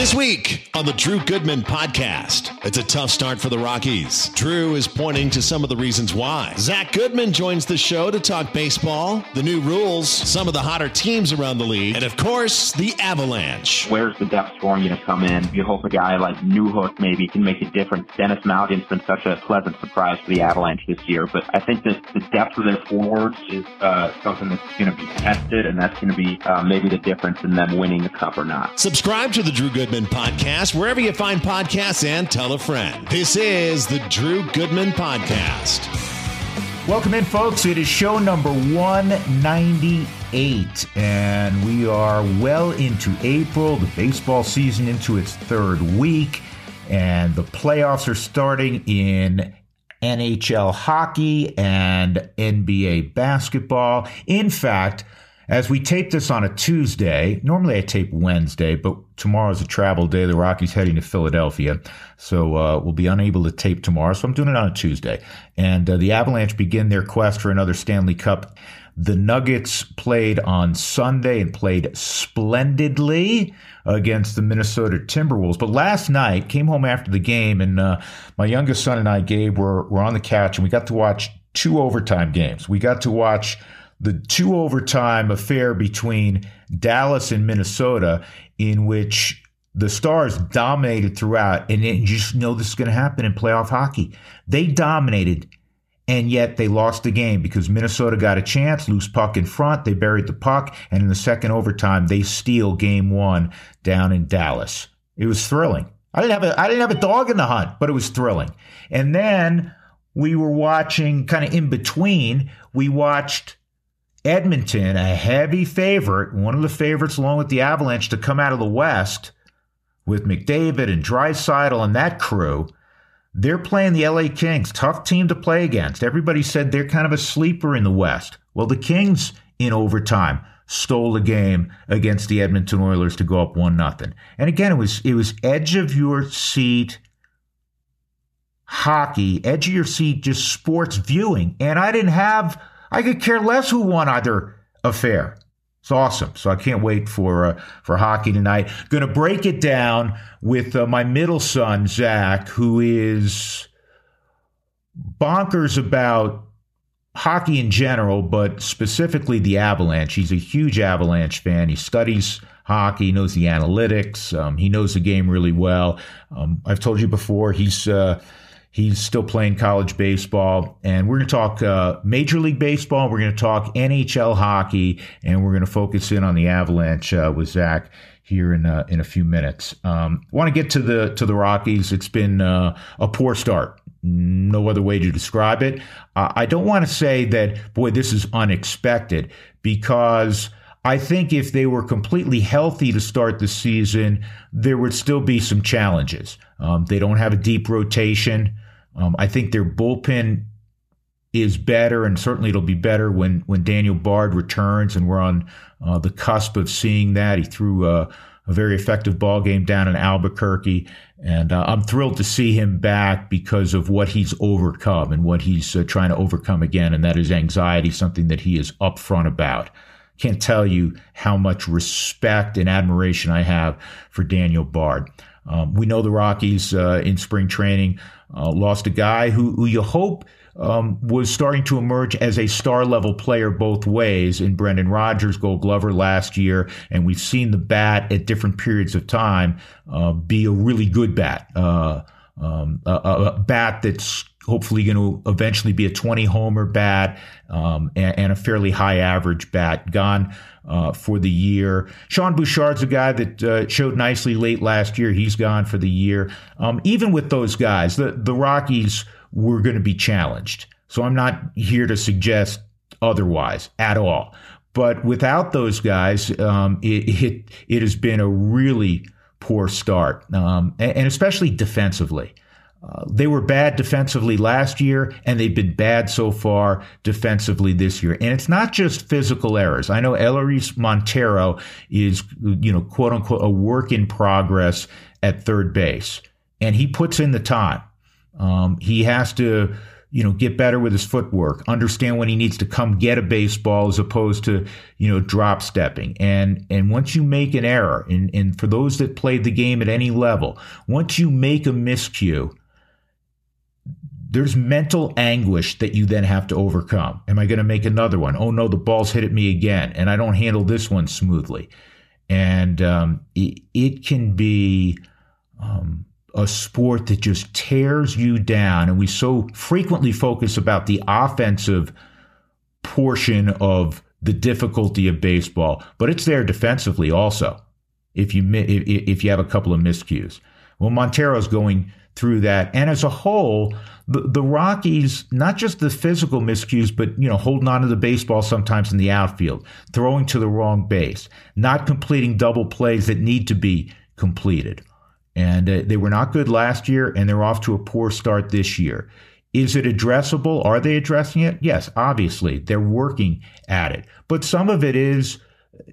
This week on the Drew Goodman podcast, it's a tough start for the Rockies. Drew is pointing to some of the reasons why. Zach Goodman joins the show to talk baseball, the new rules, some of the hotter teams around the league, and of course, the Avalanche. Where's the depth scoring going to come in? You hope a guy like Newhook maybe can make a difference. Denis Malgin's been such a pleasant surprise for the Avalanche this year, but I think that the depth of their forwards is uh, something that's going to be tested, and that's going to be uh, maybe the difference in them winning the cup or not. Subscribe to the Drew Goodman Goodman Podcast, wherever you find podcasts, and tell a friend. This is the Drew Goodman Podcast. Welcome in, folks. It is show number 198, and we are well into April, the baseball season into its third week, and the playoffs are starting in NHL hockey and NBA basketball. In fact, as we tape this on a Tuesday, normally I tape Wednesday, but tomorrow's a travel day. The Rockies heading to Philadelphia, so uh, we'll be unable to tape tomorrow. So I'm doing it on a Tuesday. And uh, the Avalanche begin their quest for another Stanley Cup. The Nuggets played on Sunday and played splendidly against the Minnesota Timberwolves. But last night, came home after the game, and uh, my youngest son and I, Gabe, were, were on the couch, and we got to watch two overtime games. We got to watch the two overtime affair between Dallas and Minnesota, in which the Stars dominated throughout, and you just know this is going to happen in playoff hockey. They dominated, and yet they lost the game because Minnesota got a chance, loose puck in front, they buried the puck, and in the second overtime, they steal game one down in Dallas. It was thrilling. I didn't have a I didn't have a dog in the hunt, but it was thrilling. And then we were watching kind of in between. We watched Edmonton, a heavy favorite, one of the favorites along with the Avalanche to come out of the West with McDavid and Draisaitl and that crew. They're playing the LA Kings, tough team to play against. Everybody said they're kind of a sleeper in the West. Well, the Kings in overtime stole the game against the Edmonton Oilers to go up one nothing. And again, it was it was edge of your seat hockey, edge of your seat, just sports viewing. And I didn't have I could care less who won either affair. It's awesome. So I can't wait for uh, for hockey tonight. Going to break it down with uh, my middle son Zach, who is bonkers about hockey in general, but specifically the Avalanche. He's a huge Avalanche fan. He studies hockey, he knows the analytics, um, he knows the game really well. Um, I've told you before, he's uh, He's still playing college baseball. And we're going to talk uh, Major League Baseball. We're going to talk NHL hockey. And we're going to focus in on the Avalanche uh, with Zach here in uh, in a few minutes. Um, want to get to the to the Rockies. It's been uh, a poor start. No other way to describe it. I don't want to say that, boy, this is unexpected because I think if they were completely healthy to start the season, there would still be some challenges. Um, they don't have a deep rotation. Um, I think their bullpen is better, and certainly it'll be better when when Daniel Bard returns, and we're on uh, the cusp of seeing that. He threw a, a very effective ball game down in Albuquerque, and uh, I'm thrilled to see him back because of what he's overcome and what he's uh, trying to overcome again, and that is anxiety, something that he is upfront about can't tell you how much respect and admiration I have for Daniel Bard. Um, we know the Rockies uh, in spring training uh, lost a guy who, who you hope um, was starting to emerge as a star level player both ways in Brendan Rodgers, Gold Glover last year, and we've seen the bat at different periods of time uh, be a really good bat, uh, um, a, a, bat that's hopefully going to eventually be a 20 homer bat um, and, and, a fairly high average bat. Gone uh, for the year. Sean Bouchard's a guy that uh, showed nicely late last year. He's gone for the year. Um, even with those guys, the, the Rockies were going to be challenged. So I'm not here to suggest otherwise at all. But without those guys, um, it, it, it has been a really poor start, um, and, and especially defensively. Uh, they were bad defensively last year, and they've been bad so far defensively this year. And it's not just physical errors. I know Elehuris Montero is, you know, quote unquote, a work in progress at third base, and he puts in the time. Um, he has to you know, get better with his footwork, understand when he needs to come get a baseball as opposed to, you know, drop stepping. And and once you make an error, and, and for those that played the game at any level, once you make a miscue, there's mental anguish that you then have to overcome. Am I going to make another one? Oh no, the ball's hit at me again, and I don't handle this one smoothly. And um, it, it, can be um, a sport that just tears you down. And we so frequently focus about the offensive portion of the difficulty of baseball, but it's there defensively also. If you if, if you have a couple of miscues, well, Montero's going through that, and as a whole, the, the Rockies, not just the physical miscues, but you know, holding on to the baseball sometimes in the outfield, throwing to the wrong base, not completing double plays that need to be completed. And uh, they were not good last year, and they're off to a poor start this year. Is it addressable? Are they addressing it? Yes, obviously. They're working at it. But some of it is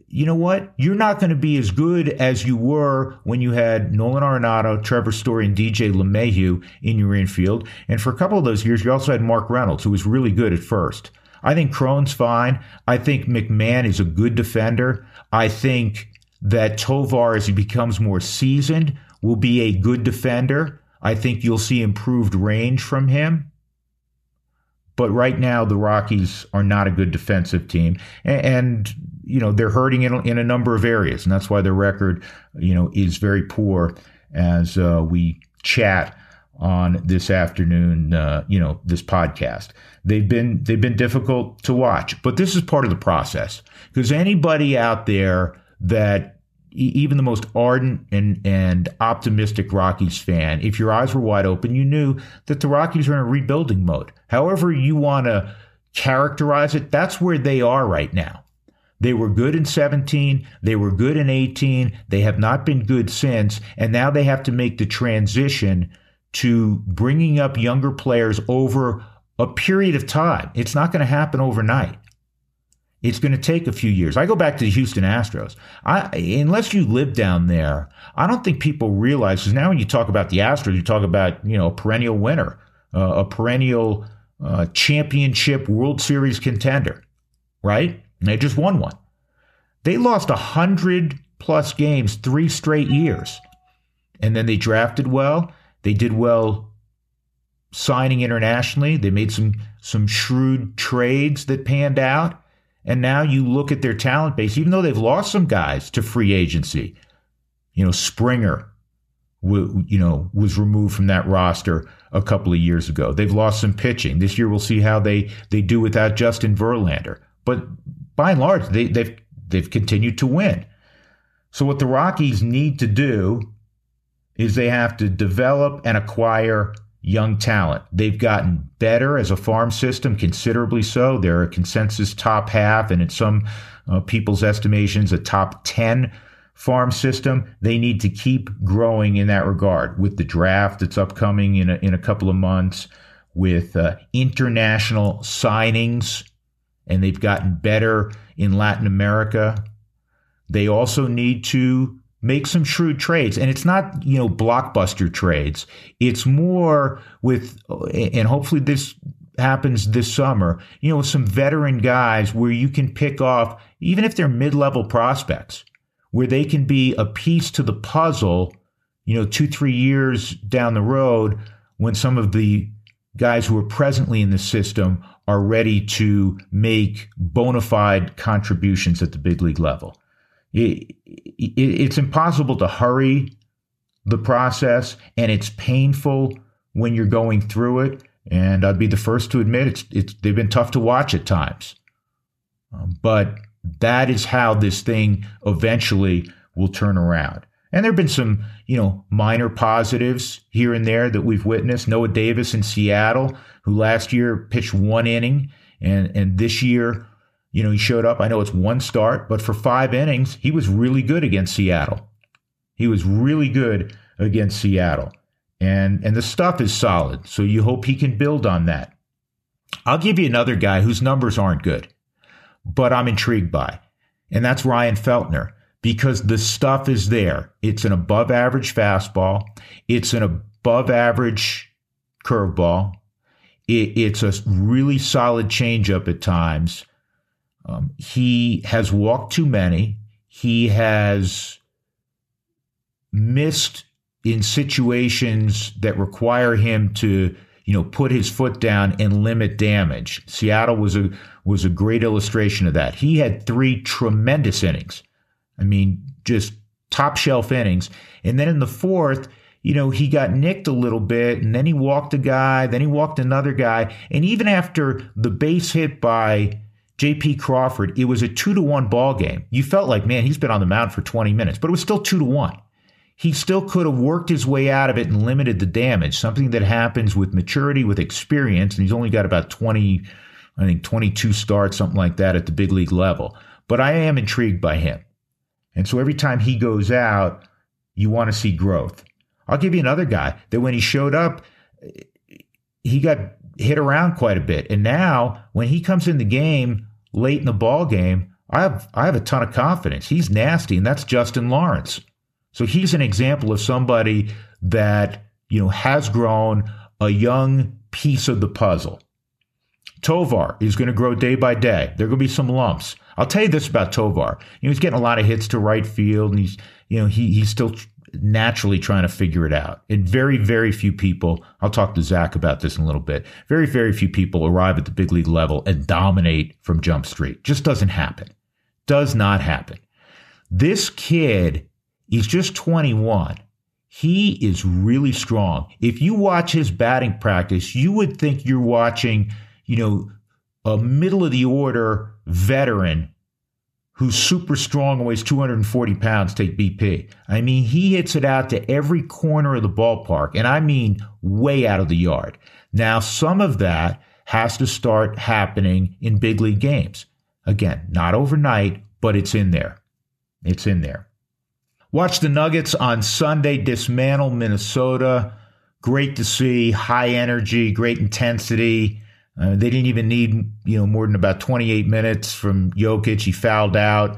you know what? You're not going to be as good as you were when you had Nolan Arenado, Trevor Story, and DJ LeMahieu in your infield. And for a couple of those years, you also had Mark Reynolds, who was really good at first. I think Cron's fine. I think McMahon is a good defender. I think that Tovar, as he becomes more seasoned, will be a good defender. I think you'll see improved range from him. But right now, the Rockies are not a good defensive team. And, you know, they're hurting in, in a number of areas. And that's why their record, you know, is very poor as uh, we chat on this afternoon, uh, you know, this podcast. They've been they've been difficult to watch, but this is part of the process because anybody out there that even the most ardent and, and optimistic Rockies fan, if your eyes were wide open, you knew that the Rockies are in a rebuilding mode. However, you want to characterize it, that's where they are right now. They were good in 17, they were good in 18, they have not been good since, and now they have to make the transition to bringing up younger players over a period of time. It's not going to happen overnight. It's going to take a few years. I go back to the Houston Astros. I, unless you live down there, I don't think people realize because now when you talk about the Astros, you talk about you know a perennial winner, uh, a perennial uh, championship World Series contender, right? They just won one. They lost a hundred plus games three straight years, and then they drafted well. They did well signing internationally. They made some some shrewd trades that panned out and now you look at their talent base, even though they've lost some guys to free agency. You know, Springer, you know, was removed from that roster a couple of years ago. They've lost some pitching. This year, we'll see how they they do without Justin Verlander. But by and large, they, they've they've continued to win. So what the Rockies need to do is they have to develop and acquire young talent. They've gotten better as a farm system, considerably so. They're a consensus top half, and in some uh, people's estimations, a top 10 farm system. They need to keep growing in that regard with the draft that's upcoming in a, in a couple of months, with uh, international signings, and they've gotten better in Latin America. They also need to make some shrewd trades and it's not you know blockbuster trades it's more with and hopefully this happens this summer you know some veteran guys where you can pick off even if they're mid-level prospects where they can be a piece to the puzzle you know 2 3 years down the road when some of the guys who are presently in the system are ready to make bona fide contributions at the big league level it, it, it's impossible to hurry the process, and it's painful when you're going through it. And I'd be the first to admit it's, it's they've been tough to watch at times. Um, but that is how this thing eventually will turn around. And there have been some, you know, minor positives here and there that we've witnessed. Noah Davis in Seattle, who last year pitched one inning, and and this year you know, he showed up. I know it's one start, but for five innings, he was really good against Seattle. He was really good against Seattle. And and the stuff is solid. So you hope he can build on that. I'll give you another guy whose numbers aren't good, but I'm intrigued by. And that's Ryan Feltner because the stuff is there. It's an above average fastball. It's an above average curveball. It, it's a really solid changeup at times. Um, he has walked too many. He has missed in situations that require him to, you know, put his foot down and limit damage. Seattle was a was a great illustration of that. He had three tremendous innings. I mean, just top shelf innings. And then in the fourth, you know, he got nicked a little bit and then he walked a guy, then he walked another guy. And even after the base hit by JP Crawford, it was a two to one ball game. You felt like, man, he's been on the mound for 20 minutes, but it was still two to one. He still could have worked his way out of it and limited the damage, something that happens with maturity, with experience. And he's only got about 20, I think 22 starts, something like that at the big league level. But I am intrigued by him. And so every time he goes out, you want to see growth. I'll give you another guy that when he showed up, he got hit around quite a bit. And now when he comes in the game late in the ball game, I have I have a ton of confidence. He's nasty, and that's Justin Lawrence. So he's an example of somebody that, you know, has grown a young piece of the puzzle. Tovar is going to grow day by day. There are going to be some lumps. I'll tell you this about Tovar. You know, he's getting a lot of hits to right field, and he's you know he he's still naturally trying to figure it out. And very very few people. I'll talk to Zach about this in a little bit. Very very few people arrive at the big league level and dominate from Jump Street. Just doesn't happen. Does not happen. This kid is just 21. He is really strong. If you watch his batting practice, you would think you're watching, you know, a middle of the order veteran who's super strong, and weighs 240 pounds, take BP. I mean, he hits it out to every corner of the ballpark, and I mean way out of the yard. Now, some of that has to start happening in big league games. Again, not overnight, but it's in there. It's in there. Watch the Nuggets on Sunday dismantle Minnesota. Great to see, high energy, great intensity. Uh, they didn't even need you know more than about 28 minutes from Jokic. He fouled out,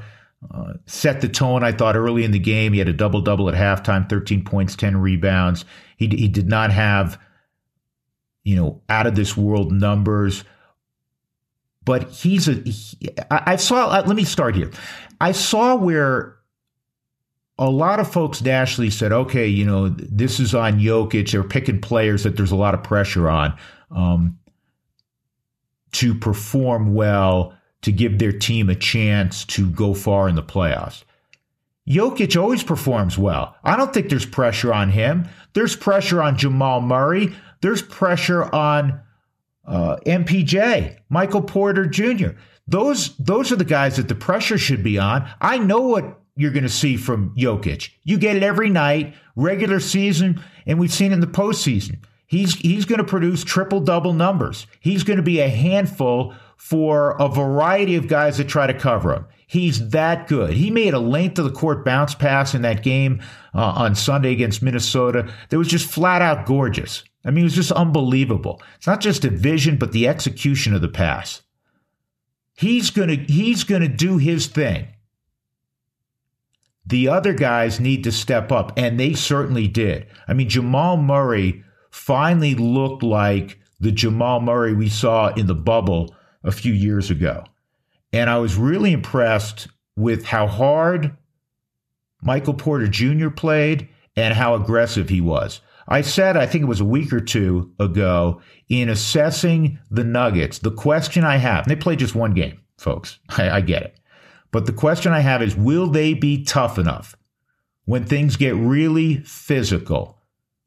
uh, set the tone. I thought early in the game he had a double double at halftime, 13 points, 10 rebounds. He he did not have you know out of this world numbers, but he's a. He, I, I saw. Uh, let me start here. I saw where a lot of folks nationally said, okay, you know, this is on Jokic. They're picking players that there's a lot of pressure on. Um, to perform well, to give their team a chance to go far in the playoffs. Jokic always performs well. I don't think there's pressure on him. There's pressure on Jamal Murray. There's pressure on uh, MPJ, Michael Porter Jr. Those those are the guys that the pressure should be on. I know what you're going to see from Jokic. You get it every night, regular season, and we've seen it in the postseason. He's he's going to produce triple double numbers. He's going to be a handful for a variety of guys that try to cover him. He's that good. He made a length of the court bounce pass in that game uh, on Sunday against Minnesota that was just flat out gorgeous. I mean, it was just unbelievable. It's not just a vision, but the execution of the pass. He's gonna he's gonna do his thing. The other guys need to step up, and they certainly did. I mean, Jamal Murray finally looked like the Jamal Murray we saw in the bubble a few years ago. And I was really impressed with how hard Michael Porter Jr. played and how aggressive he was. I said, I think it was a week or two ago, in assessing the Nuggets, the question I have, they played just one game, folks. I, I get it. But the question I have is will they be tough enough when things get really physical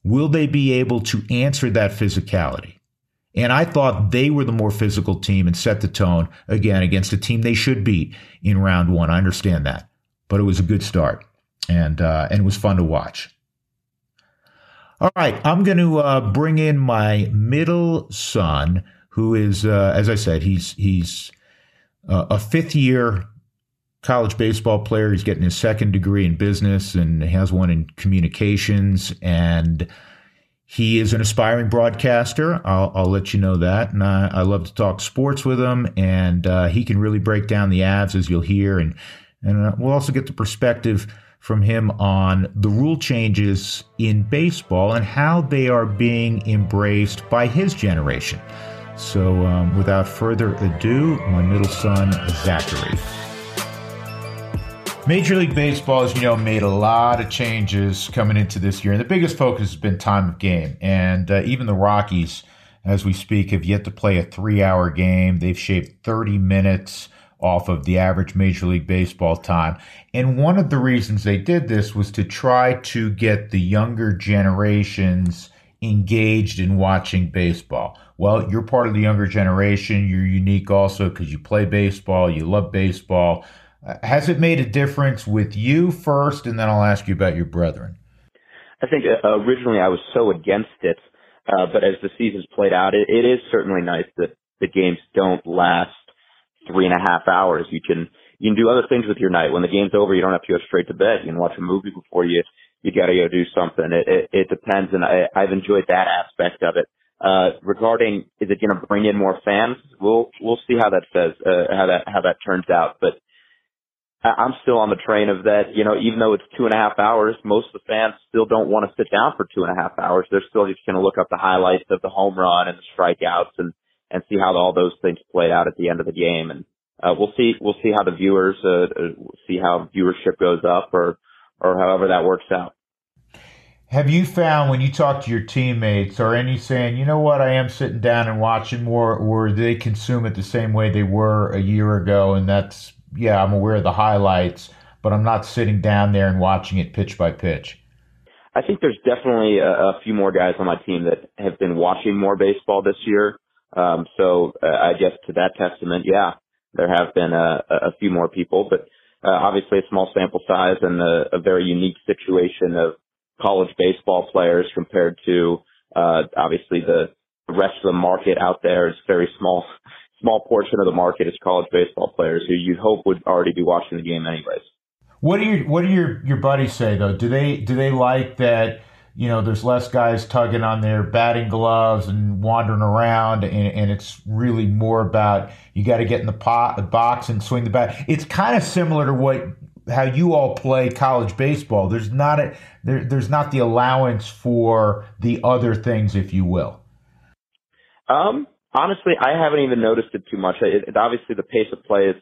Will they be able to answer that physicality? And I thought they were the more physical team and set the tone again against a team they should beat in round one. I understand that, but it was a good start and uh, and it was fun to watch. All right, I'm going to uh, bring in my middle son, who is, uh, as I said, he's he's uh, a fifth year college baseball player. He's getting his second degree in business and has one in communications. And he is an aspiring broadcaster. I'll, I'll let you know that. And I, I, love to talk sports with him. And uh, he can really break down the Avs, as you'll hear. And, and uh, we'll also get the perspective from him on the rule changes in baseball and how they are being embraced by his generation. So, um, without further ado, my middle son, Zachary. Major League Baseball, as you know, made a lot of changes coming into this year, and the biggest focus has been time of game. And uh, even the Rockies, as we speak, have yet to play a three-hour game. They've shaved 30 minutes off of the average Major League Baseball time. And one of the reasons they did this was to try to get the younger generations engaged in watching baseball. Well, you're part of the younger generation. You're unique also because you play baseball, you love baseball. Has it made a difference with you first, and then I'll ask you about your brethren? I think uh, originally I was so against it, uh, but as the season's played out, it, it is certainly nice that the games don't last three and a half hours. You can you can do other things with your night. When the game's over, you don't have to go straight to bed. You can watch a movie before you you got to go do something. It, it, it depends, and I, I've enjoyed that aspect of it. Uh, regarding is it going to bring in more fans? We'll we'll see how that says uh, how that how that turns out. But I'm still on the train of that. You know, even though it's two and a half hours, most of the fans still don't want to sit down for two and a half hours. They're still just going to look up the highlights of the home run and the strikeouts and and see how all those things played out at the end of the game. And uh, we'll see we'll see how the viewers uh, uh, see how viewership goes up or or however that works out. Have you found when you talk to your teammates, or any saying, you know what, I am sitting down and watching more, or they consume it the same way they were a year ago? And that's, yeah, I'm aware of the highlights, but I'm not sitting down there and watching it pitch by pitch. I think there's definitely a, a few more guys on my team that have been watching more baseball this year. Um, so uh, I guess to that testament, yeah, there have been a, a few more people, but uh, obviously a small sample size and a, a very unique situation of college baseball players compared to uh, obviously the rest of the market out there is very small. Small portion of the market is college baseball players who you'd hope would already be watching the game anyways. What do your What do your your buddies say though? Do they do they like that? You know, there's less guys tugging on their batting gloves and wandering around, and, and it's really more about you got to get in the pot, the box, and swing the bat. It's kind of similar to what how you all play college baseball. There's not a there, there's not the allowance for the other things, if you will. Um, honestly, I haven't even noticed it too much. It, it, obviously, the pace of play is,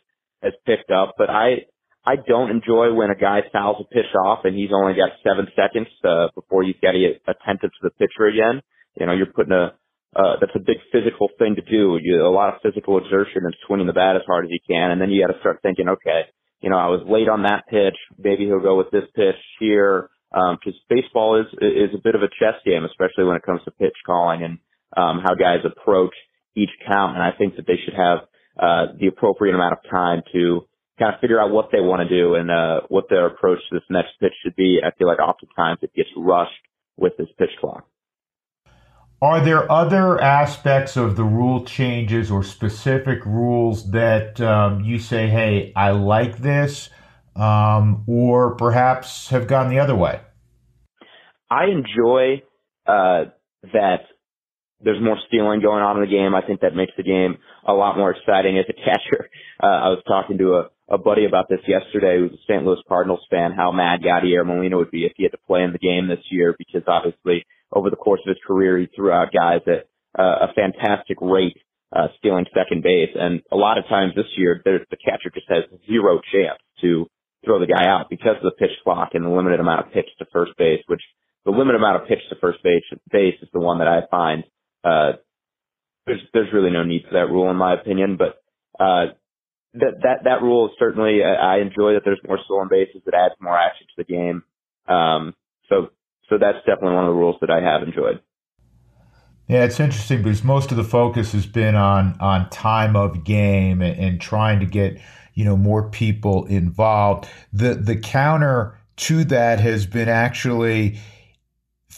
has picked up, but I I don't enjoy when a guy fouls a pitch off and he's only got seven seconds uh, before he's got to get attentive to the pitcher again. You know, you're putting a uh, that's a big physical thing to do. You, a lot of physical exertion and swinging the bat as hard as you can, and then you got to start thinking, okay, you know, I was late on that pitch. Maybe he'll go with this pitch here. Um, cause baseball is, is a bit of a chess game, especially when it comes to pitch calling and, um, how guys approach each count. And I think that they should have, uh, the appropriate amount of time to kind of figure out what they want to do and, uh, what their approach to this next pitch should be. I feel like oftentimes it gets rushed with this pitch clock. Are there other aspects of the rule changes or specific rules that um, you say, hey, I like this, um, or perhaps have gone the other way? I enjoy uh, that there's more stealing going on in the game. I think that makes the game a lot more exciting as a catcher. Uh, I was talking to a, a buddy about this yesterday who's a St. Louis Cardinals fan, how mad Yadier Molina would be if he had to play in the game this year because obviously over the course of his career, he threw out guys at uh, a fantastic rate, uh, stealing second base. And a lot of times this year, the catcher just has zero chance to throw the guy out because of the pitch clock and the limited amount of pitch to first base, which the limited amount of pitch to first base, base is the one that I find, uh, there's, there's really no need for that rule in my opinion, but, uh, that, that, that rule is certainly, I enjoy that there's more stolen bases. It adds more action to the game. Um, so so that's definitely one of the rules that I have enjoyed. Yeah, it's interesting because most of the focus has been on on time of game and, and trying to get you know more people involved. The the counter to that has been actually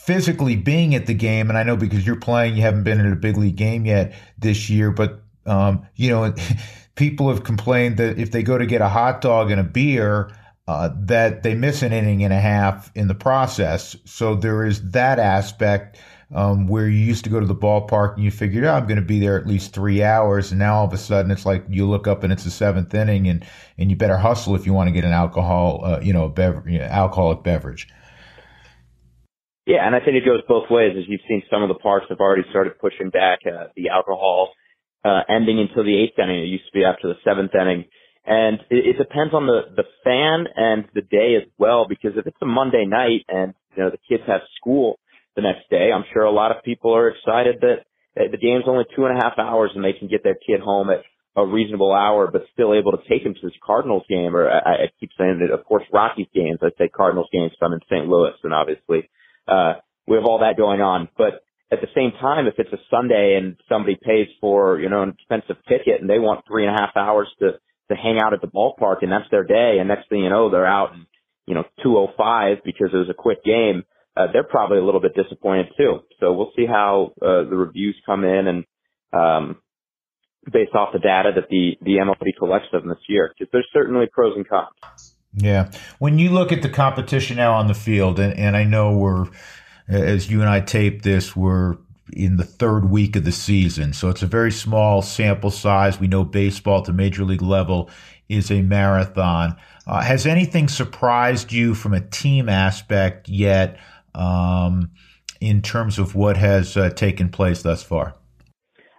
physically being at the game, and I know because you're playing, you haven't been in a big league game yet this year, but um, you know, people have complained that if they go to get a hot dog and a beer, uh, that they miss an inning and a half in the process. So there is that aspect um, where you used to go to the ballpark and you figured, oh, I'm going to be there at least three hours, and now all of a sudden it's like you look up and it's the seventh inning, and and you better hustle if you want to get an alcohol, uh, you know, bever- you know, alcoholic beverage. Yeah, and I think it goes both ways. As you've seen, some of the parks have already started pushing back uh, the alcohol uh, ending until the eighth inning. It used to be after the seventh inning. And it, it depends on the, the fan and the day as well, because if it's a Monday night and, you know, the kids have school the next day, I'm sure a lot of people are excited that the game's only two and a half hours and they can get their kid home at a reasonable hour, but still able to take him to this Cardinals game. Or I, I keep saying that, of course, Rockies games. I say Cardinals games. So I'm in St. Louis, and obviously, uh, we have all that going on. But at the same time, if it's a Sunday and somebody pays for, you know, an expensive ticket and they want three and a half hours to, to hang out at the ballpark and that's their day. And next thing you know, they're out you know, 205 because it was a quick game. Uh, they're probably a little bit disappointed too. So we'll see how, uh, the reviews come in and, um, based off the data that the, the MLB collects of them this year, because there's certainly pros and cons. Yeah. When you look at the competition now on the field, and, and I know we're, as you and I tape this, we're in the third week of the season. So it's a very small sample size. We know baseball at the major league level is a marathon. Uh, has anything surprised you from a team aspect yet um, in terms of what has uh, taken place thus far?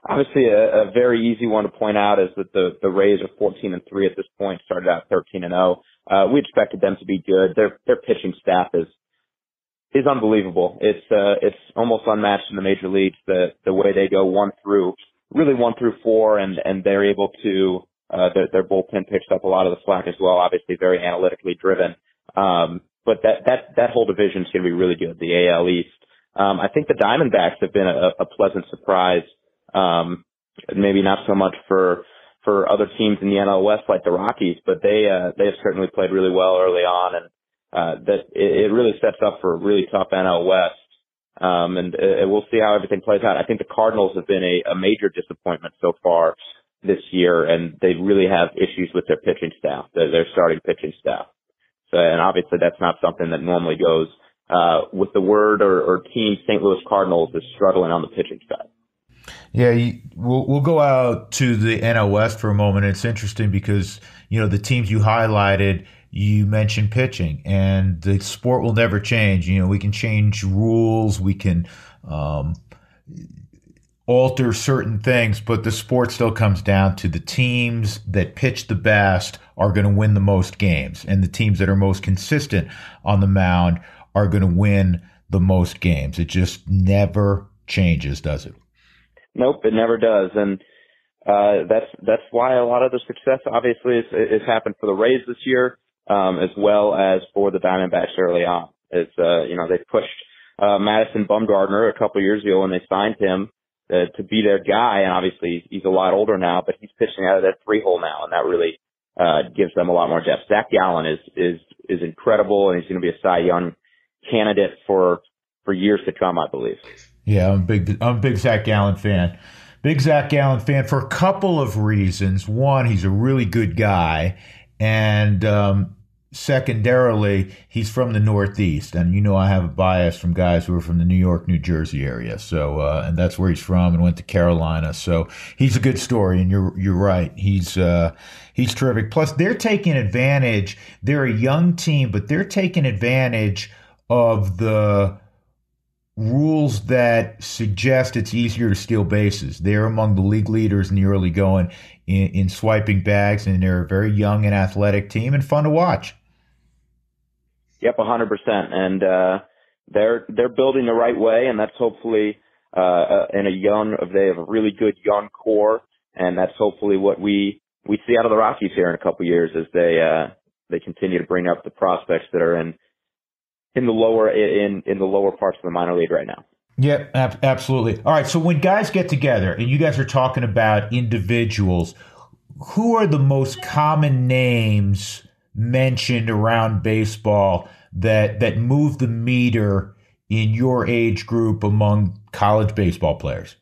Obviously, a, a, very easy one to point out is that the, the Rays are 14 and 3 at this point, started out 13 and 0. Uh, we expected them to be good. Their, their pitching staff is is unbelievable. It's uh, it's almost unmatched in the major leagues. The the way they go one through really one through four, and and they're able to uh, their, their bullpen picks up a lot of the slack as well. Obviously, very analytically driven. Um, but that that that whole division is going to be really good. The AL East. Um, I think the Diamondbacks have been a, a pleasant surprise. Um, maybe not so much for for other teams in the NL West like the Rockies, but they uh, they have certainly played really well early on and uh, that it, it really sets up for a really tough NL West. Um, and uh, we'll see how everything plays out. I think the Cardinals have been a, a major disappointment so far this year, and they really have issues with their pitching staff, their, their starting pitching staff. So, and obviously that's not something that normally goes uh, with the word or, or team St. Louis Cardinals is struggling on the pitching side. Yeah, we'll we'll go out to the NL West for a moment. It's interesting because you know the teams you highlighted you mentioned pitching, and the sport will never change. You know, we can change rules, we can um, alter certain things, but the sport still comes down to the teams that pitch the best are going to win the most games, and the teams that are most consistent on the mound are going to win the most games. It just never changes, does it? Nope, it never does, and. Uh, that's that's why a lot of the success obviously has, happened for the Rays this year um, as well as for the Diamondbacks early on. It's, uh, you know, they pushed, uh, Madison Bumgarner a couple years ago when they signed him uh, to be their guy. And obviously he's a lot older now, but he's pitching out of that three hole now. And that really, uh, gives them a lot more depth. Zach Gallen is, is, is incredible and he's going to be a Cy Young candidate for, for years to come, I believe. Yeah, I'm a big, I'm a big Zach Gallen fan. Big Zach Gallen fan for a couple of reasons. One, he's a really good guy. And um, secondarily, he's from the Northeast, and you know I have a bias from guys who are from the New York, New Jersey area. So, uh, and that's where he's from, and went to Carolina. So he's a good story, and you're you're right. He's uh, he's terrific. Plus, they're taking advantage. They're a young team, but they're taking advantage of the rules that suggest it's easier to steal bases. They're among the league leaders in the early going in, in swiping bags, and they're a very young and athletic team and fun to watch. Yep, hundred percent. And uh, they're they're building the right way, and that's hopefully uh, uh, in a young. They have a really good young core, and that's hopefully what we we see out of the Rockies here in a couple years as they uh, they continue to bring up the prospects that are in in the lower in in the lower parts of the minor league right now. Yeah, ab- absolutely. All right, so when guys get together and you guys are talking about individuals, who are the most common names mentioned around baseball that that move the meter in your age group among college baseball players?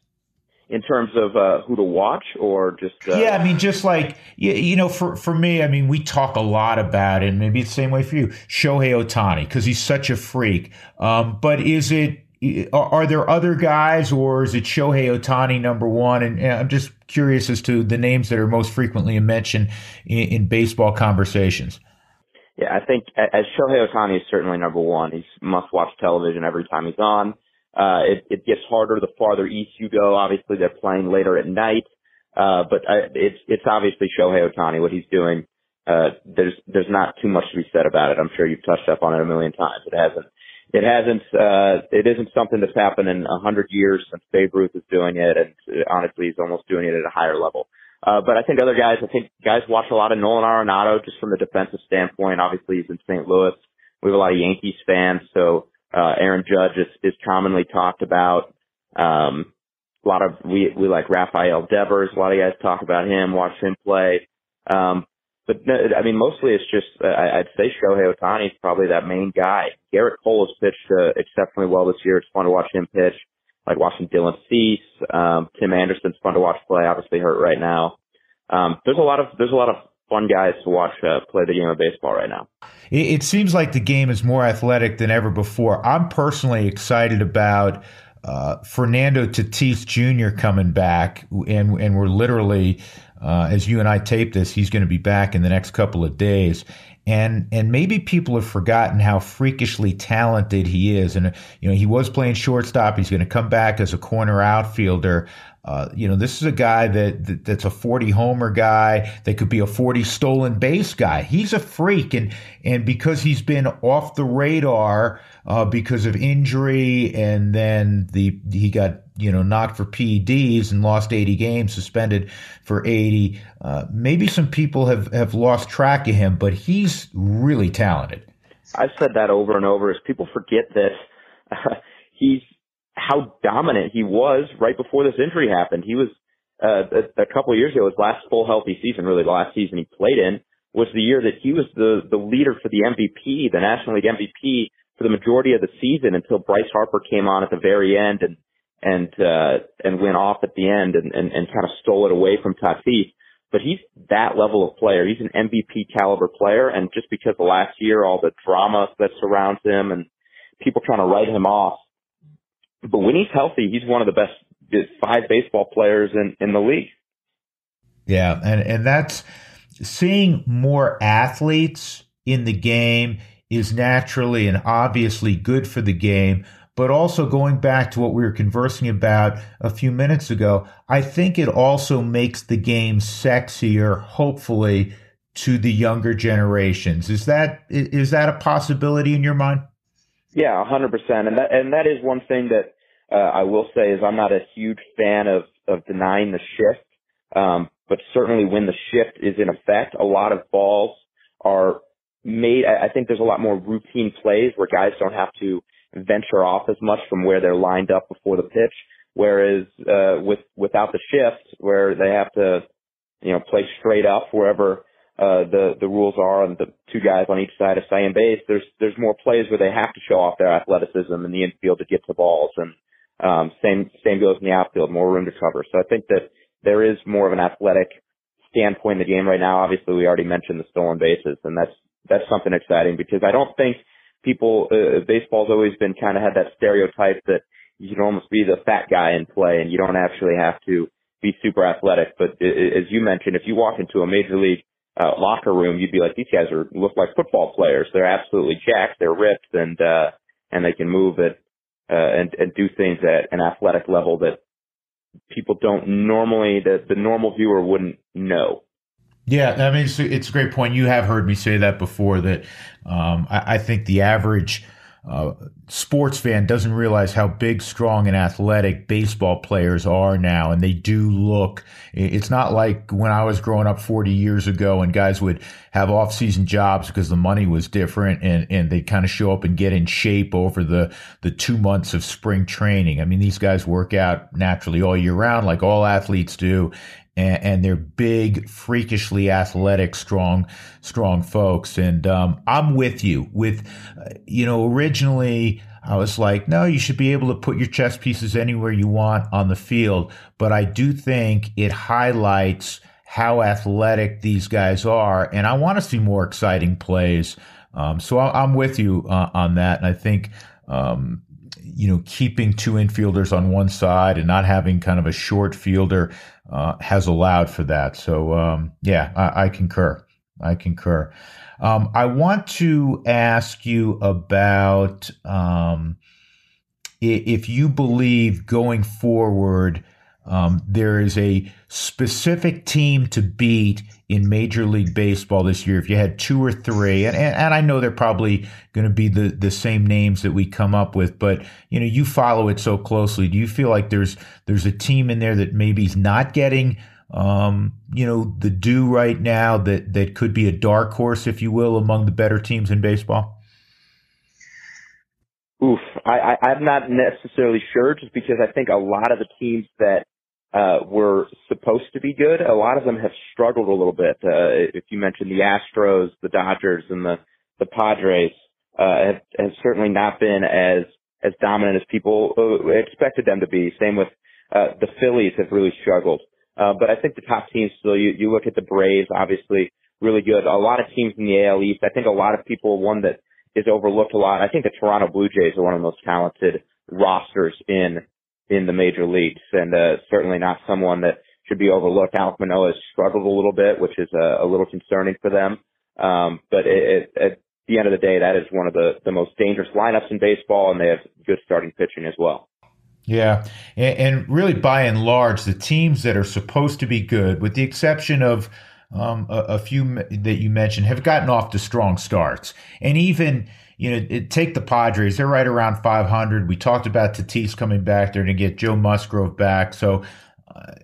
In terms of uh, who to watch or just uh... yeah i mean just like you, you know for, for me i mean we talk a lot about it and maybe it's the same way for you shohei ohtani because he's such a freak. Um, but is it are there other guys or is it shohei ohtani number one? And, i'm just curious as to the names that are most frequently mentioned in, in baseball conversations. Yeah i think as shohei ohtani is certainly number one he's must watch television every time he's on uh, it, it gets harder the farther east you go. Obviously, they're playing later at night. Uh, but I, it's it's obviously Shohei Ohtani what he's doing. Uh, there's there's not too much to be said about it. I'm sure you've touched up on it a million times. It hasn't it hasn't uh, it isn't something that's happened in a hundred years since Babe Ruth is doing it, and honestly, he's almost doing it at a higher level. Uh, but I think other guys, I think guys watch a lot of Nolan Arenado just from the defensive standpoint. Obviously, he's in St. Louis. We have a lot of Yankees fans, so uh, Aaron Judge is, is commonly talked about. Um, a lot of we we like Rafael Devers. A lot of guys talk about him, watch him play. Um, but no, I mean, mostly it's just uh, I'd say Shohei Ohtani is probably that main guy. Gerrit Cole has pitched uh, exceptionally well this year. It's fun to watch him pitch. Like watching Dylan Cease, um, Tim Anderson's fun to watch play. Obviously hurt right now. Um, there's a lot of there's a lot of fun guys to watch uh, play the game of baseball right now. It, it seems like the game is more athletic than ever before. I'm personally excited about uh, Fernando Tatis Jr. coming back, and and we're literally, uh, as you and I tape this, he's going to be back in the next couple of days. And and maybe people have forgotten how freakishly talented he is. And you know, he was playing shortstop. He's going to come back as a corner outfielder. Uh, you know, this is a guy that, that, that's a 40 homer guy. That could be a 40 stolen base guy. He's a freak, and and because he's been off the radar uh, because of injury, and then the he got you know knocked for PEDs and lost 80 games, suspended for 80. Uh, maybe some people have have lost track of him, but he's really talented. I've said that over and over. As people forget this, he's how dominant he was right before this injury happened. He was uh, a, a couple of years ago, his last full healthy season, really the last season he played in, was the year that he was the the leader for the MVP, the National League MVP for the majority of the season until Bryce Harper came on at the very end and and uh, and went off at the end and, and, and kind of stole it away from Tatis. But he's that level of player. He's an MVP caliber player, and just because the last year all the drama that surrounds him and people trying to write him off, but when he's healthy, he's one of the best five baseball players in, in the league. Yeah, and and that's seeing more athletes in the game is naturally and obviously good for the game. But also going back to what we were conversing about a few minutes ago, I think it also makes the game sexier, hopefully, to the younger generations. Is that is that a possibility in your mind? Yeah, hundred percent. And that and that is one thing that uh, I will say is I'm not a huge fan of of denying the shift. Um, but certainly when the shift is in effect, a lot of balls are made. I think there's a lot more routine plays where guys don't have to venture off as much from where they're lined up before the pitch. Whereas uh, with without the shift, where they have to, you know, play straight up wherever uh, the the rules are, and the two guys on each side of second base. There's there's more plays where they have to show off their athleticism in the infield to get to balls, and um, same same goes in the outfield, more room to cover. So I think that there is more of an athletic standpoint in the game right now. Obviously, we already mentioned the stolen bases, and that's that's something exciting because I don't think people uh, baseball's always been kind of had that stereotype that you can almost be the fat guy in play, and you don't actually have to be super athletic. But as you mentioned, if you walk into a major league uh, locker room, you'd be like, these guys are look like football players. They're absolutely jacked. They're ripped, and uh, and they can move at uh, and and do things at an athletic level that people don't normally that the normal viewer wouldn't know. Yeah, I mean it's, it's a great point. You have heard me say that before. That um, I, I think the average uh, sports fan doesn't realize how big, strong, and athletic baseball players are now, and they do look. It's not like when I was growing up 40 years ago, and guys would have off-season jobs because the money was different, and and they kind of show up and get in shape over the the two months of spring training. I mean, these guys work out naturally all year round, like all athletes do, and, and they're big, freakishly athletic, strong, strong folks. And um, I'm with you. With uh, you know, originally I was like, no, you should be able to put your chess pieces anywhere you want on the field. But I do think it highlights how athletic these guys are, and I want to see more exciting plays. Um, so I'm with you uh, on that, and I think um, you know, keeping two infielders on one side and not having kind of a short fielder uh, has allowed for that. So, um, yeah, I, I, concur. I concur. Um, I want to ask you about um, if you believe going forward um, there is a specific team to beat in Major League Baseball this year. If you had two or three, and, and, and I know they're probably going to be the, the same names that we come up with, but you know, you follow it so closely. Do you feel like there's there's a team in there that maybe is not getting um, you know, the due right now that that could be a dark horse, if you will, among the better teams in baseball? Oof, I, I, I'm not necessarily sure, just because I think a lot of the teams that uh, were supposed to be good. A lot of them have struggled a little bit. Uh, if you mentioned the Astros, the Dodgers, and the the Padres, uh, have, have certainly not been as as dominant as people uh, expected them to be. Same with uh, the Phillies have really struggled. Uh, but I think the top teams still. You you look at the Braves, obviously really good. A lot of teams in the AL East. I think a lot of people one that is overlooked a lot. I think the Toronto Blue Jays are one of the most talented rosters in in the major leagues, and uh, certainly not someone that should be overlooked. Alek Manoah has struggled a little bit, which is uh, a little concerning for them. Um, but it, it, at the end of the day, that is one of the, the most dangerous lineups in baseball, and they have good starting pitching as well. Yeah, and, and really, by and large, the teams that are supposed to be good, with the exception of um, a, a, few that you mentioned, have gotten off to strong starts, and even you know, it, take the Padres. They're right around 500. We talked about Tatis coming back. They're going to get Joe Musgrove back. So uh,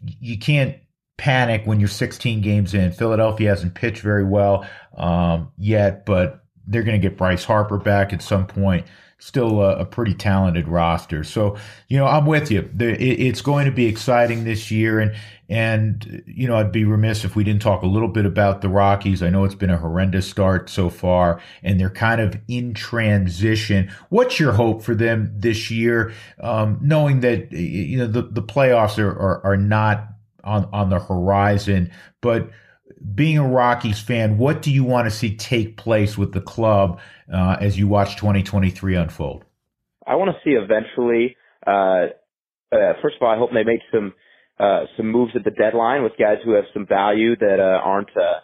you can't panic when you're 16 games in. Philadelphia hasn't pitched very well um, yet, but they're going to get Bryce Harper back at some point still a, a, pretty talented roster. So, you know, I'm with you. The, it, it's going to be exciting this year, and and you know, I'd be remiss if we didn't talk a little bit about the Rockies. I know it's been a horrendous start so far, and they're kind of in transition. What's your hope for them this year, um, knowing that you know the the playoffs are are, are not on on the horizon, but being a Rockies fan, what do you want to see take place with the club uh, as you watch 2023 unfold? I want to see eventually. Uh, uh, first of all, I hope they make some uh, some moves at the deadline with guys who have some value that uh, aren't uh,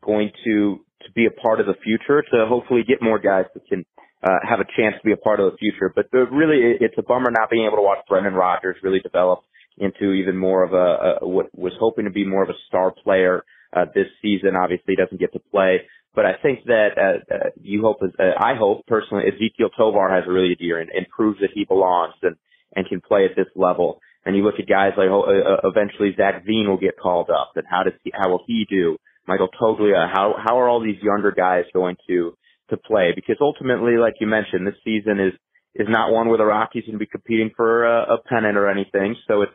going to to be a part of the future. To hopefully get more guys that can have a chance to be a part of the future. But really, it's a bummer not being able to watch Brendan Rodgers really develop into even more of a, a what was hoping to be more of a star player uh, this season. Obviously, doesn't get to play, but I think that uh, uh, you hope, uh, I hope personally, Ezequiel Tovar has a really good year and, and proves that he belongs and and can play at this level. And you look at guys like uh, uh eventually Zach Veen will get called up, and how does he, how will he do? Michael Toglia, how how are all these younger guys going to to play? Because ultimately, like you mentioned, this season is is not one where the Rockies can be competing for a, a pennant or anything. So it's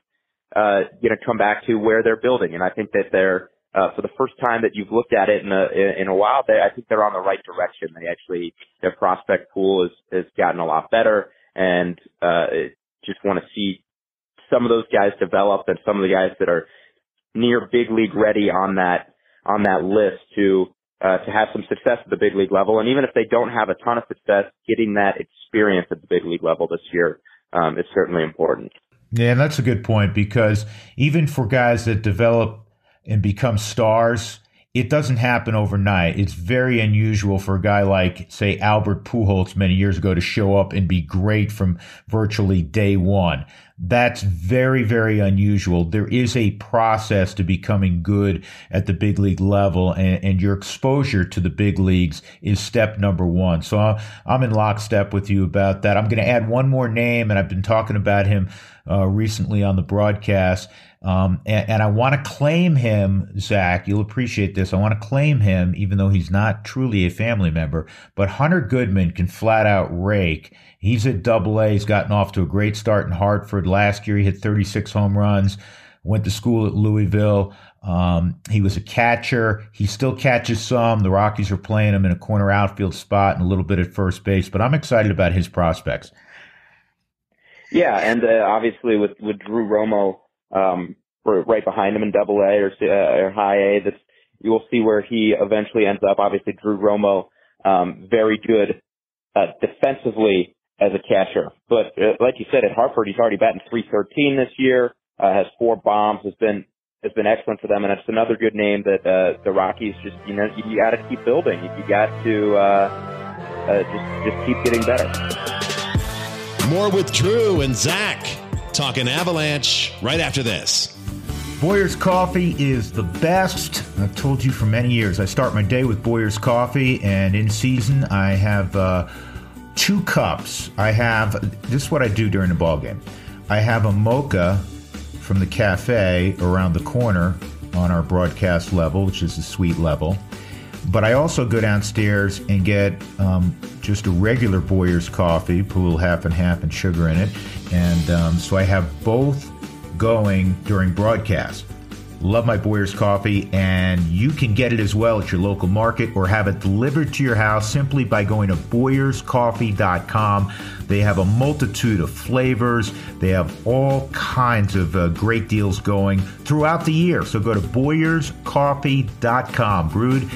uh, going to come back to where they're building, and I think that they're uh, for the first time that you've looked at it in a in a while, they, I think they're on the right direction. They actually their prospect pool has has gotten a lot better, and uh, just want to see some of those guys develop, and some of the guys that are near big league ready on that on that list to uh, to have some success at the big league level, and even if they don't have a ton of success, getting that experience at the big league level this year um, is certainly important. Yeah, and that's a good point because even for guys that develop and become stars, it doesn't happen overnight. It's very unusual for a guy like, say, Albert Pujols many years ago to show up and be great from virtually day one. That's very, very unusual. There is a process to becoming good at the big league level, and, and your exposure to the big leagues is step number one. So I'm in lockstep with you about that. I'm going to add one more name, and I've been talking about him uh, recently on the broadcast. Um, and, and, I want to claim him, Zach. You'll appreciate this. I want to claim him, even though he's not truly a family member. But Hunter Goodman can flat out rake. He's at Double A. He's gotten off to a great start in Hartford last year. He hit 36 home runs. Went to school at Louisville. Um, he was a catcher. He still catches some. The Rockies are playing him in a corner outfield spot and a little bit at first base. But I'm excited about his prospects. Yeah, and uh, obviously with with Drew Romo um, right behind him in Double A or, uh, or High A. That's you will see where he eventually ends up. Obviously, Drew Romo, um, very good uh, defensively as a catcher, but uh, like you said, at Hartford, he's already batting 313 this year. Uh, has four bombs. Has been has been excellent for them, and it's another good name that uh, the Rockies just you know you, got to keep building. You, you got to uh, uh, just just keep getting better. More with Drew and Zach talking Avalanche right after this. Boyer's Coffee is the best. I've told you for many years. I start my day with Boyer's Coffee, and in season, I have uh, two cups. I have this is what I do during the ball game. I have a mocha from the cafe around the corner on our broadcast level, which is the suite level. But I also go downstairs and get um, just a regular Boyer's coffee, put a little half and half and sugar in it. And um, so I have both going during broadcast. Love my Boyer's coffee, and you can get it as well at your local market or have it delivered to your house simply by going to boyerscoffee.com. They have a multitude of flavors. They have all kinds of uh, great deals going throughout the year. So go to boyerscoffee.com. Brewed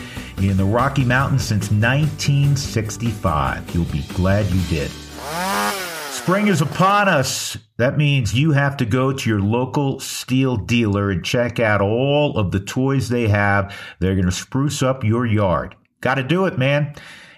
in the Rocky Mountains since 1965. You'll be glad you did. Spring is upon us. That means you have to go to your local STIHL dealer and check out all of the toys they have. They're going to spruce up your yard. Got to do it, man.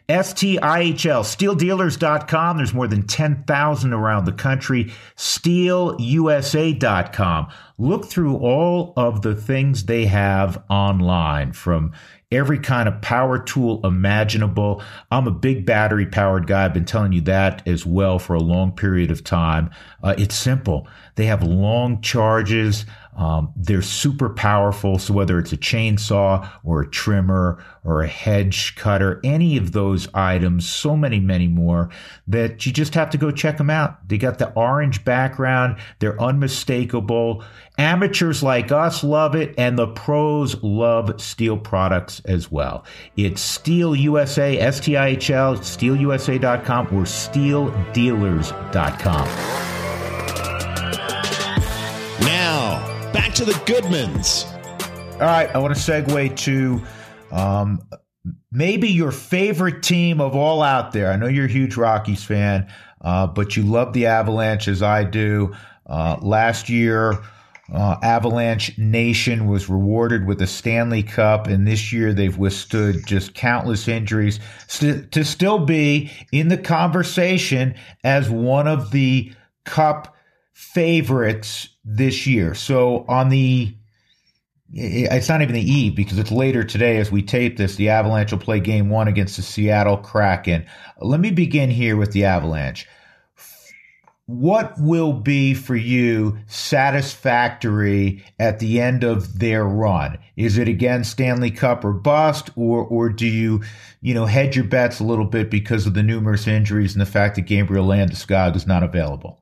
STIHL, stihldealers.com. There's more than 10,000 around the country. STIHLUSA.com. Look through all of the things they have online from every kind of power tool imaginable. I'm a big battery powered guy. I've been telling you that as well for a long period of time. Uh, it's simple. They have long charges. Um, they're super powerful. So whether it's a chainsaw or a trimmer or a hedge cutter, any of those items, so many, many more that you just have to go check them out. They got the orange background. They're unmistakable. Amateurs like us love it and the pros love STIHL products as well. It's STIHL USA, S-T-I-H-L, stihlusa.com or stihldealers.com. back to the Goodmans. All right, I want to segue to um, maybe your favorite team of all out there. I know you're a huge Rockies fan, uh, but you love the Avalanche as I do. Uh, last year, uh, Avalanche Nation was rewarded with a Stanley Cup, and this year they've withstood just countless injuries st- to still be in the conversation as one of the Cup favorites this year. So on the it's not even the eve because it's later today as we tape this. The Avalanche will play game one against the Seattle Kraken. Let me begin here with the Avalanche. What will be for you satisfactory at the end of their run? Is it again Stanley Cup or bust, or or do you, you know, hedge your bets a little bit because of the numerous injuries and the fact that Gabriel Landeskog is not available?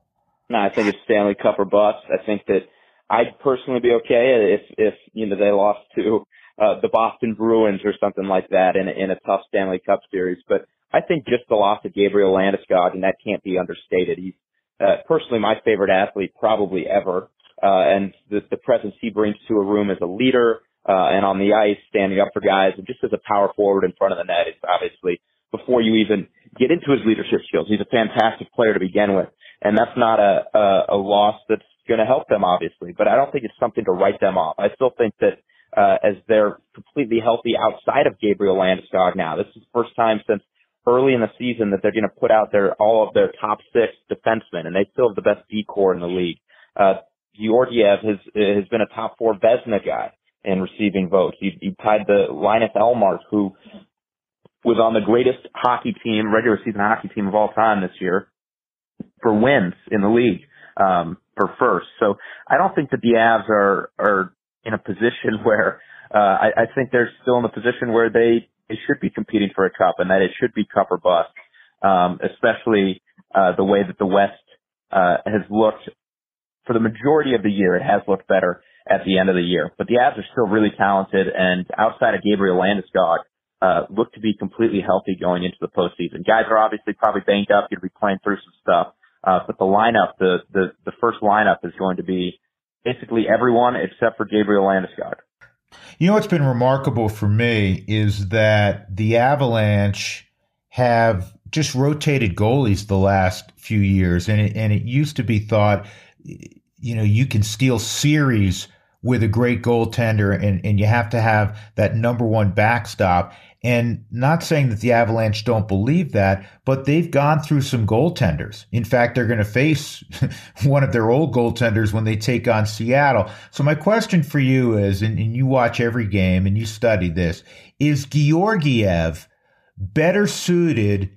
No, I think it's Stanley Cup or bust. I think that I'd personally be okay if if you know they lost to uh, the Boston Bruins or something like that in in a tough Stanley Cup series. But I think just the loss of Gabriel Landeskog, and that can't be understated. He's uh, personally my favorite athlete probably ever, uh, and the, the presence he brings to a room as a leader uh, and on the ice, standing up for guys, and just as a power forward in front of the net is obviously before you even get into his leadership skills. He's a fantastic player to begin with and that's not a a, a loss that's going to help them, obviously. But I don't think it's something to write them off. I still think that uh, as they're completely healthy outside of Gabriel Landeskog now, this is the first time since early in the season that they're going to put out their all of their top six defensemen, and they still have the best D corps in the league. Uh, Georgiev has has been a top four Vezina guy in receiving votes. He, he tied the Linus Ullmark, who was on the greatest hockey team, regular season hockey team of all time this year, for wins in the league um, for first. So I don't think that the Avs are are in a position where uh, I, I think they're still in a position where they they should be competing for a cup and that it should be cup or bust. Um, especially uh, the way that the West uh, has looked for the majority of the year. It has looked better at the end of the year, but the Avs are still really talented. And outside of Gabriel Landeskog, uh, look to be completely healthy going into the postseason. Guys are obviously probably banged up, going to be playing through some stuff. Uh, but the lineup, the, the, the first lineup is going to be basically everyone except for Gabriel Landeskog. You know what's been remarkable for me is that the Avalanche have just rotated goalies the last few years, and it, and it used to be thought, you know, you can steal series with a great goaltender, and, and you have to have that number one backstop. And not saying that the Avalanche don't believe that, but they've gone through some goaltenders. In fact, they're going to face one of their old goaltenders when they take on Seattle. So my question for you is, and, and you watch every game and you study this, is Georgiev better suited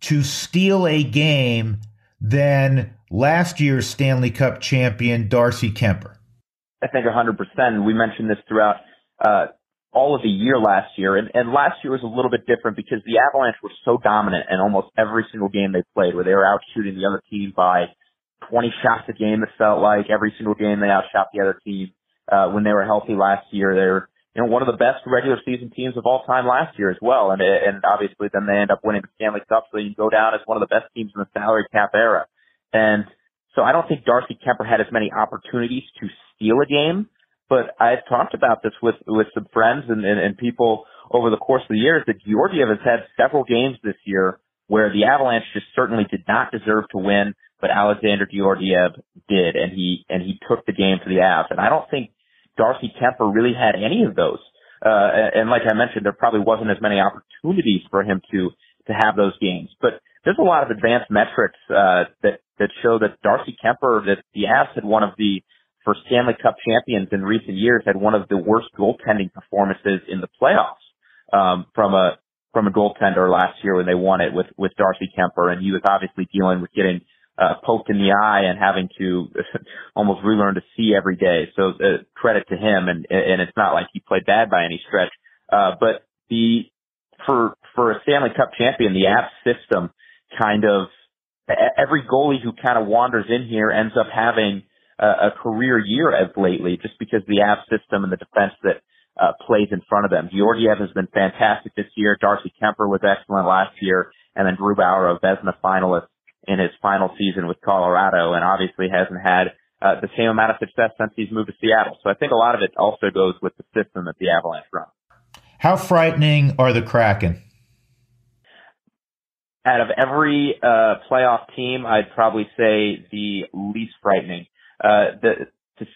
to steal a game than last year's Stanley Cup champion Darcy Kuemper? I think 100%. We mentioned this throughout uh, all of the year last year. And, and last year was a little bit different because the Avalanche were so dominant in almost every single game they played, where they were out shooting the other team by 20 shots a game. It felt like every single game they outshot the other team. Uh, when they were healthy last year, they were, you know, one of the best regular season teams of all time last year as well. And, and obviously then they end up winning the Stanley Cup. So you go down as one of the best teams in the salary cap era. And so I don't think Darcy Kuemper had as many opportunities to steal a game but I've talked about this with with some friends and, and, and people over the course of the years that Georgiev has had several games this year where the Avalanche just certainly did not deserve to win, but Alexander Georgiev did, and he and he took the game to the Avs. And I don't think Darcy Kuemper really had any of those. Uh, and like I mentioned, there probably wasn't as many opportunities for him to to have those games. But there's a lot of advanced metrics uh, that that show that Darcy Kuemper, that the Avs had one of the for Stanley Cup champions in recent years had one of the worst goaltending performances in the playoffs um, from a from a goaltender last year when they won it with with Darcy Kuemper, and he was obviously dealing with getting uh, poked in the eye and having to almost relearn to see every day. So uh, credit to him, and and it's not like he played bad by any stretch. Uh, but the for for a Stanley Cup champion, the Av system kind of every goalie who kind of wanders in here ends up having a, career year as lately, just because the Av system and the defense that uh, plays in front of them. Georgiev has been fantastic this year. Darcy Kuemper was excellent last year, and then Grubauer, a Vezina finalist in his final season with Colorado, and obviously hasn't had uh, the same amount of success since he's moved to Seattle. So I think a lot of it also goes with the system that the Avalanche run. How frightening are the Kraken? Out of every uh, playoff team, I'd probably say the least frightening. Uh, the, to,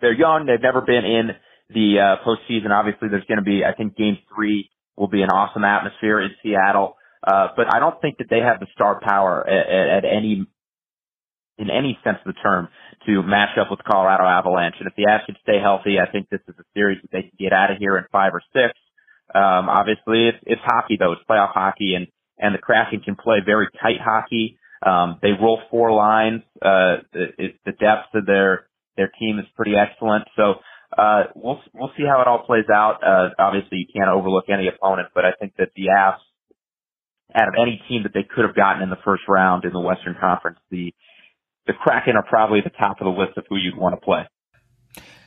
they're young. They've never been in the uh, postseason. Obviously, there's going to be. I think Game Three will be an awesome atmosphere in Seattle. Uh, but I don't think that they have the star power at, at any in any sense of the term to match up with Colorado Avalanche. And if the Avs could stay healthy, I think this is a series that they can get out of here in five or six. Um, obviously, it's, it's hockey though; it's playoff hockey, and and the Kraken can play very tight hockey. Um, they roll four lines. Uh, it, the depth of their their team is pretty excellent. So uh, we'll we'll see how it all plays out. Uh, obviously, you can't overlook any opponent, but I think that the Avs, out of any team that they could have gotten in the first round in the Western Conference, the the Kraken are probably the top of the list of who you'd want to play.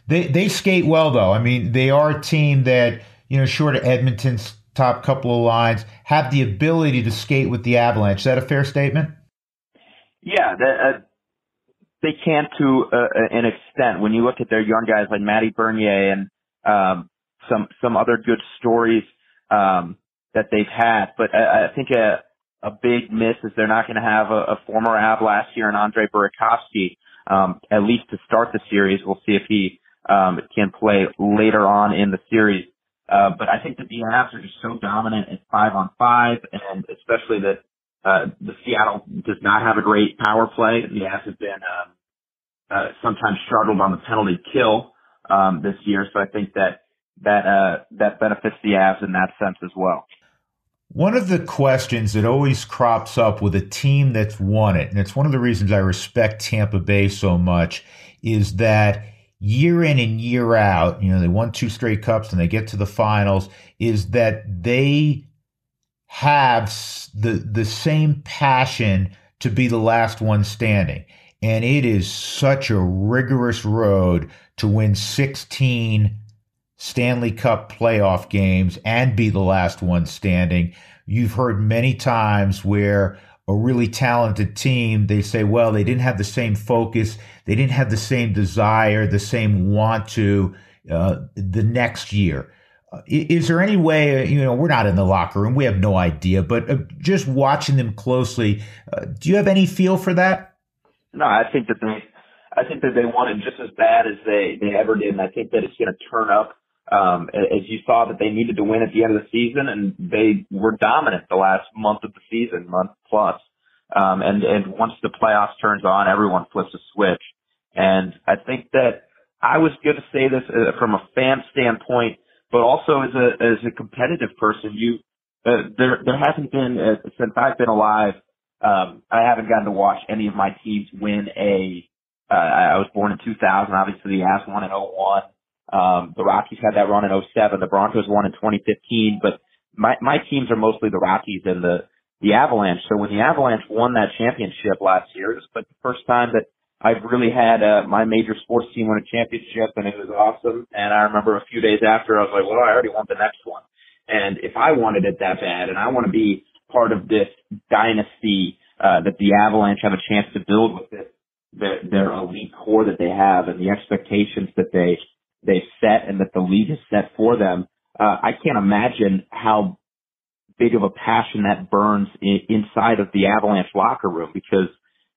They they skate well though. I mean, they are a team that you know, short of Edmonton's top couple of lines, have the ability to skate with the Avalanche. Is that a fair statement? Yeah, uh, they can to uh, an extent. When you look at their young guys like Matty Beniers and um, some some other good stories um, that they've had, but I, I think a a big miss is they're not going to have a, a former Av last year and Andre Burakovsky, um, at least to start the series. We'll see if he um, can play later on in the series. Uh, but I think the Avs are just so dominant at five on five, and especially that uh, the Seattle does not have a great power play. The Avs have been um, uh, sometimes struggled on the penalty kill um, this year, so I think that that uh, that benefits the Avs in that sense as well. One of the questions that always crops up with a team that's won it, and it's one of the reasons I respect Tampa Bay so much, is that year in and year out, you know, they won two straight cups and they get to the finals, is that they have the the same passion to be the last one standing. And it is such a rigorous road to win 16 Stanley Cup playoff games and be the last one standing. You've heard many times where a really talented team, they say, well, they didn't have the same focus, they didn't have the same desire, the same want to uh, the next year. Is there any way, you know, we're not in the locker room, we have no idea, but uh, just watching them closely, uh, do you have any feel for that? No, I think that they, I think that they want it just as bad as they, they ever did. And I think that it's going to turn up um, as you saw that they needed to win at the end of the season, and they were dominant the last month of the season, month plus. Um, and and once the playoffs turns on, everyone flips a switch. And I think that I was going to say this uh, from a fan standpoint, but also as a as a competitive person. You uh, there there hasn't been uh, since I've been alive. Um, I haven't gotten to watch any of my teams win a. Uh, I was born in 2000. Obviously, the Avs won in 01. Um, the Rockies had that run in 07. The Broncos won in 2015. But my my teams are mostly the Rockies and the the Avalanche. So when the Avalanche won that championship last year, it was like the first time that I've really had uh, my major sports team win a championship, and it was awesome. And I remember a few days after, I was like, "Well, I already want the next one." And if I wanted it that bad, and I want to be part of this dynasty uh, that the Avalanche have a chance to build with this, their, their elite core that they have, and the expectations that they they've set, and that the league has set for them, uh, I can't imagine how big of a passion that burns in, inside of the Avalanche locker room because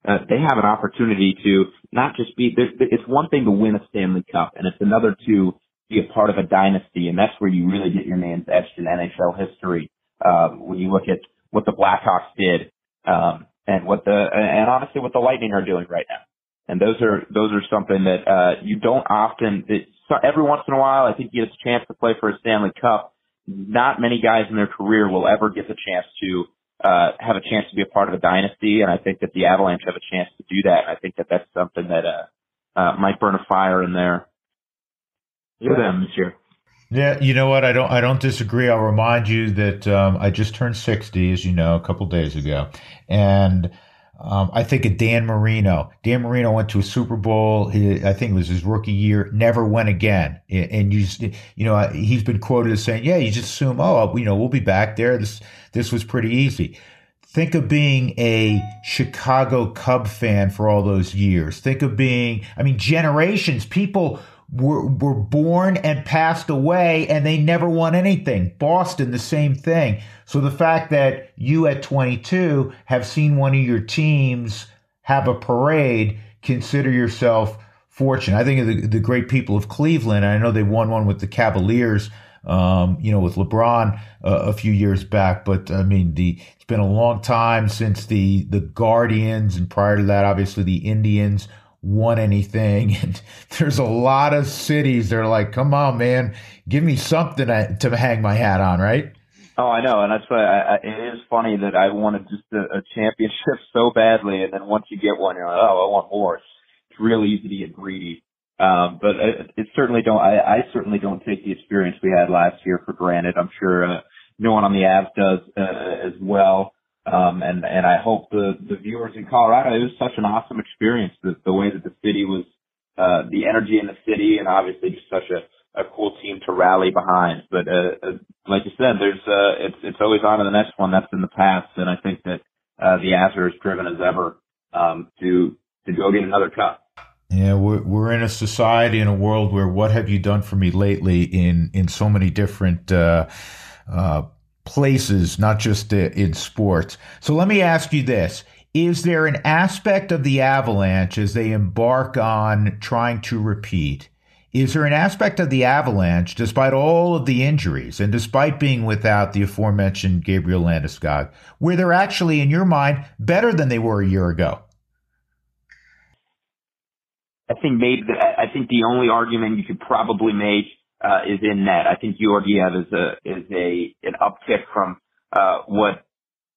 uh, they have an opportunity to not just be, it's one thing to win a Stanley Cup and it's another to be a part of a dynasty. And that's where you really get your names etched in NHL history. Um, when you look at what the Blackhawks did, um, and what the, and honestly what the Lightning are doing right now. And those are, those are something that, uh, you don't often, it, every once in a while, I think you get a chance to play for a Stanley Cup. Not many guys in their career will ever get the chance to uh, have a chance to be a part of a dynasty, and I think that the Avalanche have a chance to do that. And I think that that's something that uh, uh, might burn a fire in there for them this year. Yeah, you know what? I don't. I don't disagree. I'll remind you that um, I just turned sixty, as you know, a couple days ago, and um, I think of Dan Marino. Dan Marino went to a Super Bowl. He, I think it was his rookie year. Never went again. And you, just, you know, he's been quoted as saying, "Yeah, you just assume, oh, you know, we'll be back there. This, this was pretty easy." Think of being a Chicago Cub fan for all those years. Think of being, I mean, generations. People were, were born and passed away and they never won anything. Boston, the same thing. So the fact that you at 22 have seen one of your teams have a parade, consider yourself fortunate. I think of the, the great people of Cleveland. I know they won one with the Cavaliers, um, you know, with LeBron uh, a few years back. But I mean, the it's been a long time since the the Guardians, and prior to that, obviously the Indians won anything. And there's a lot of cities that are like, come on, man, give me something to hang my hat on, right? Oh, I know, and that's why I, I, it is funny that I wanted just a, a championship so badly, and then once you get one, you're like, oh, I want more. It's real easy to get greedy. Um, but it, it certainly don't. I, I certainly don't take the experience we had last year for granted. I'm sure uh, no one on the Avs does uh, as well. Um, and, and I hope the, the viewers in Colorado, it was such an awesome experience, the, the way that the city was, uh, the energy in the city and obviously just such a, a cool team to rally behind. But, uh, uh, like you said, there's, uh, it's, it's always on to the next one. That's in the past. And I think that, uh, the are as driven as ever, um, to, to go get another cup. Yeah, we're we're in a society in a world where what have you done for me lately in in so many different uh, uh, places, not just in sports. So let me ask you this. Is there an aspect of the Avalanche as they embark on trying to repeat? Is there an aspect of the Avalanche, despite all of the injuries and despite being without the aforementioned Gabriel Landeskog, where they're actually, in your mind, better than they were a year ago? I think maybe I think the only argument you could probably make is in net. I think Georgiev is a is a an uptick from uh, what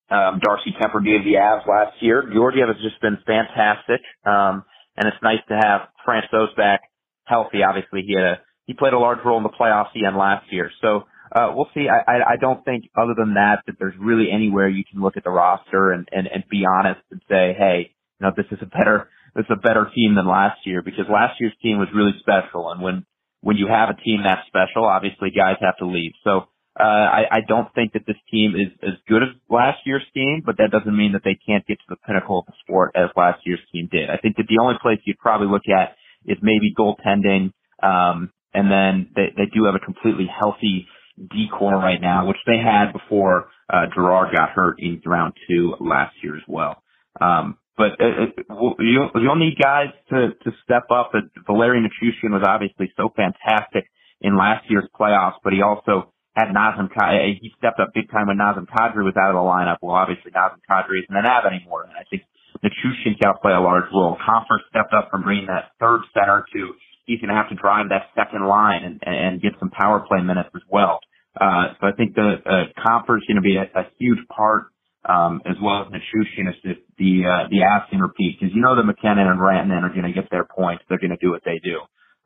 um, Darcy Kuemper gave the Avs last year. Georgiev has just been fantastic, um, and it's nice to have Francouz back healthy. Obviously, he had a he played a large role in the playoffs had last year. So uh, we'll see. I, I I don't think other than that that there's really anywhere you can look at the roster and and and be honest and say, hey, you know, this is a better this is a better team than last year because last year's team was really special. And when when you have a team that special, obviously guys have to leave. So uh, I, I don't think that this team is as good as last year's team, but that doesn't mean that they can't get to the pinnacle of the sport as last year's team did. I think that the only place you'd probably look at is maybe goaltending, um, and then they, they do have a completely healthy D corps right now, which they had before uh, Girard got hurt in round two last year as well. Um, but it, it, you'll, you'll need guys to, to step up. Valeri Nichushkin was obviously so fantastic in last year's playoffs, but he also had Nazem Kadri. He stepped up big time when Nazem Kadri was out of the lineup. Well, obviously Nazem Kadri isn't an Av anymore. And I think Nichushkin's got to play a large role. Compher stepped up from bringing that third center to he's going to have to drive that second line and, and get some power play minutes as well. Uh, so I think the uh, Compher's going to be a, a huge part, um, as well as the the, uh, the Aston repeat because you know that MacKinnon and Rantanen are going to get their points. They're going to do what they do.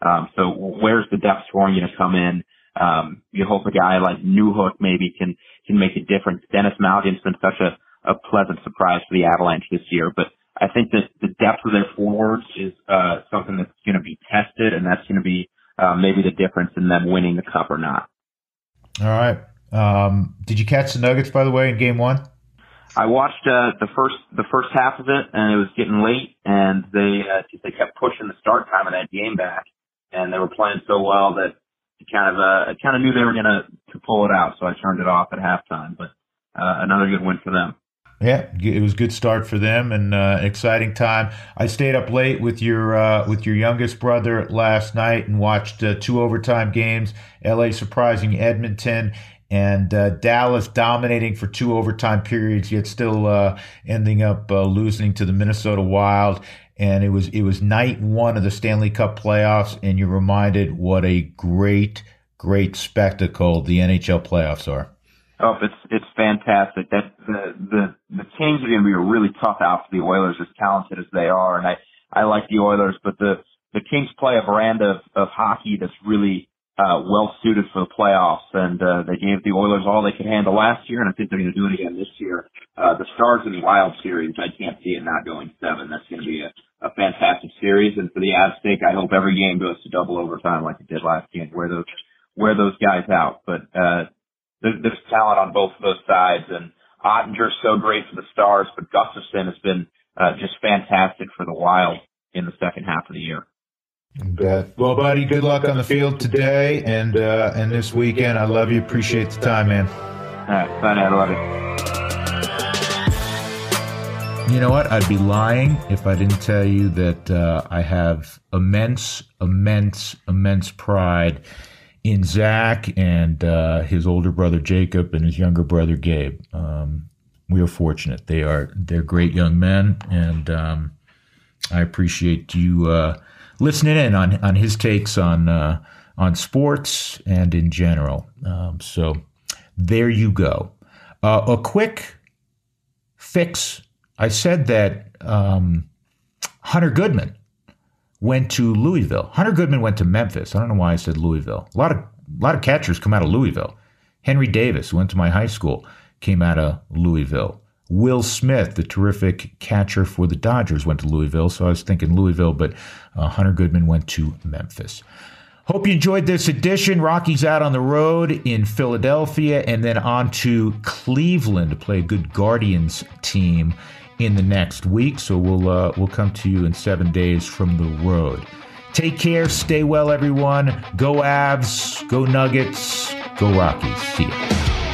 Um, so where's the depth scoring going to come in? Um, you hope a guy like Newhook maybe can can make a difference. Denis Malgin's been such a, a pleasant surprise for the Avalanche this year, but I think that the depth of their forwards is uh, something that's going to be tested, and that's going to be uh, maybe the difference in them winning the cup or not. All right. Um, did you catch the Nuggets by the way in Game One? I watched uh, the first the first half of it, and it was getting late, and they uh, they kept pushing the start time of that game back, and they were playing so well that I kind of uh, I kind of knew they were to to pull it out, so I turned it off at halftime. But uh, another good win for them. Yeah, it was a good start for them and uh, exciting time. I stayed up late with your uh, with your youngest brother last night and watched uh, two overtime games. LA surprising Edmonton and uh, Dallas dominating for two overtime periods, yet still uh, ending up uh, losing to the Minnesota Wild and it was it was night one of the Stanley Cup playoffs, and you're reminded what a great great spectacle the NHL playoffs are. Oh, it's it's fantastic. That the the the Kings are going to be a really tough out for the Oilers, as talented as they are, and I I like the Oilers, but the the Kings play a brand of of hockey that's really uh, well suited for the playoffs, and uh, they gave the Oilers all they could handle last year, and I think they're going to do it again this year. Uh, the Stars and the Wild series, I can't see it not going seven. That's going to be a, a fantastic series, and for the Avs' sake, I hope every game goes to double overtime like it did last game, where those wear those guys out. But uh, there's, there's talent on both of those sides, and Oettinger's so great for the Stars, but Gustavsson has been uh, just fantastic for the Wild in the second half of the year. Bet. Well, buddy, good luck on the field today and uh, and this weekend. I love you. Appreciate the time, man. All right, bye. I love it. You know what? I'd be lying if I didn't tell you that uh, I have immense, immense, immense pride in Zach and uh, his older brother Jacob and his younger brother Gabe. Um, we are fortunate; they are they're great young men, and um, I appreciate you uh, listening in on on his takes on uh, on sports and in general. Um, so there you go. Uh, a quick fix. I said that um, Hunter Goodman went to Louisville. Hunter Goodman went to Memphis. I don't know why I said Louisville. A lot of a lot of catchers come out of Louisville. Henry Davis, went to my high school, came out of Louisville. Will Smith, the terrific catcher for the Dodgers, went to Louisville. So I was thinking Louisville, but uh, Hunter Goodman went to Memphis. Hope you enjoyed this edition. Rockies out on the road in Philadelphia and then on to Cleveland to play a good Guardians team in the next week. So we'll uh, we'll come to you in seven days from the road. Take care. Stay well, everyone. Go Avs. Go Nuggets. Go Rockies. See you.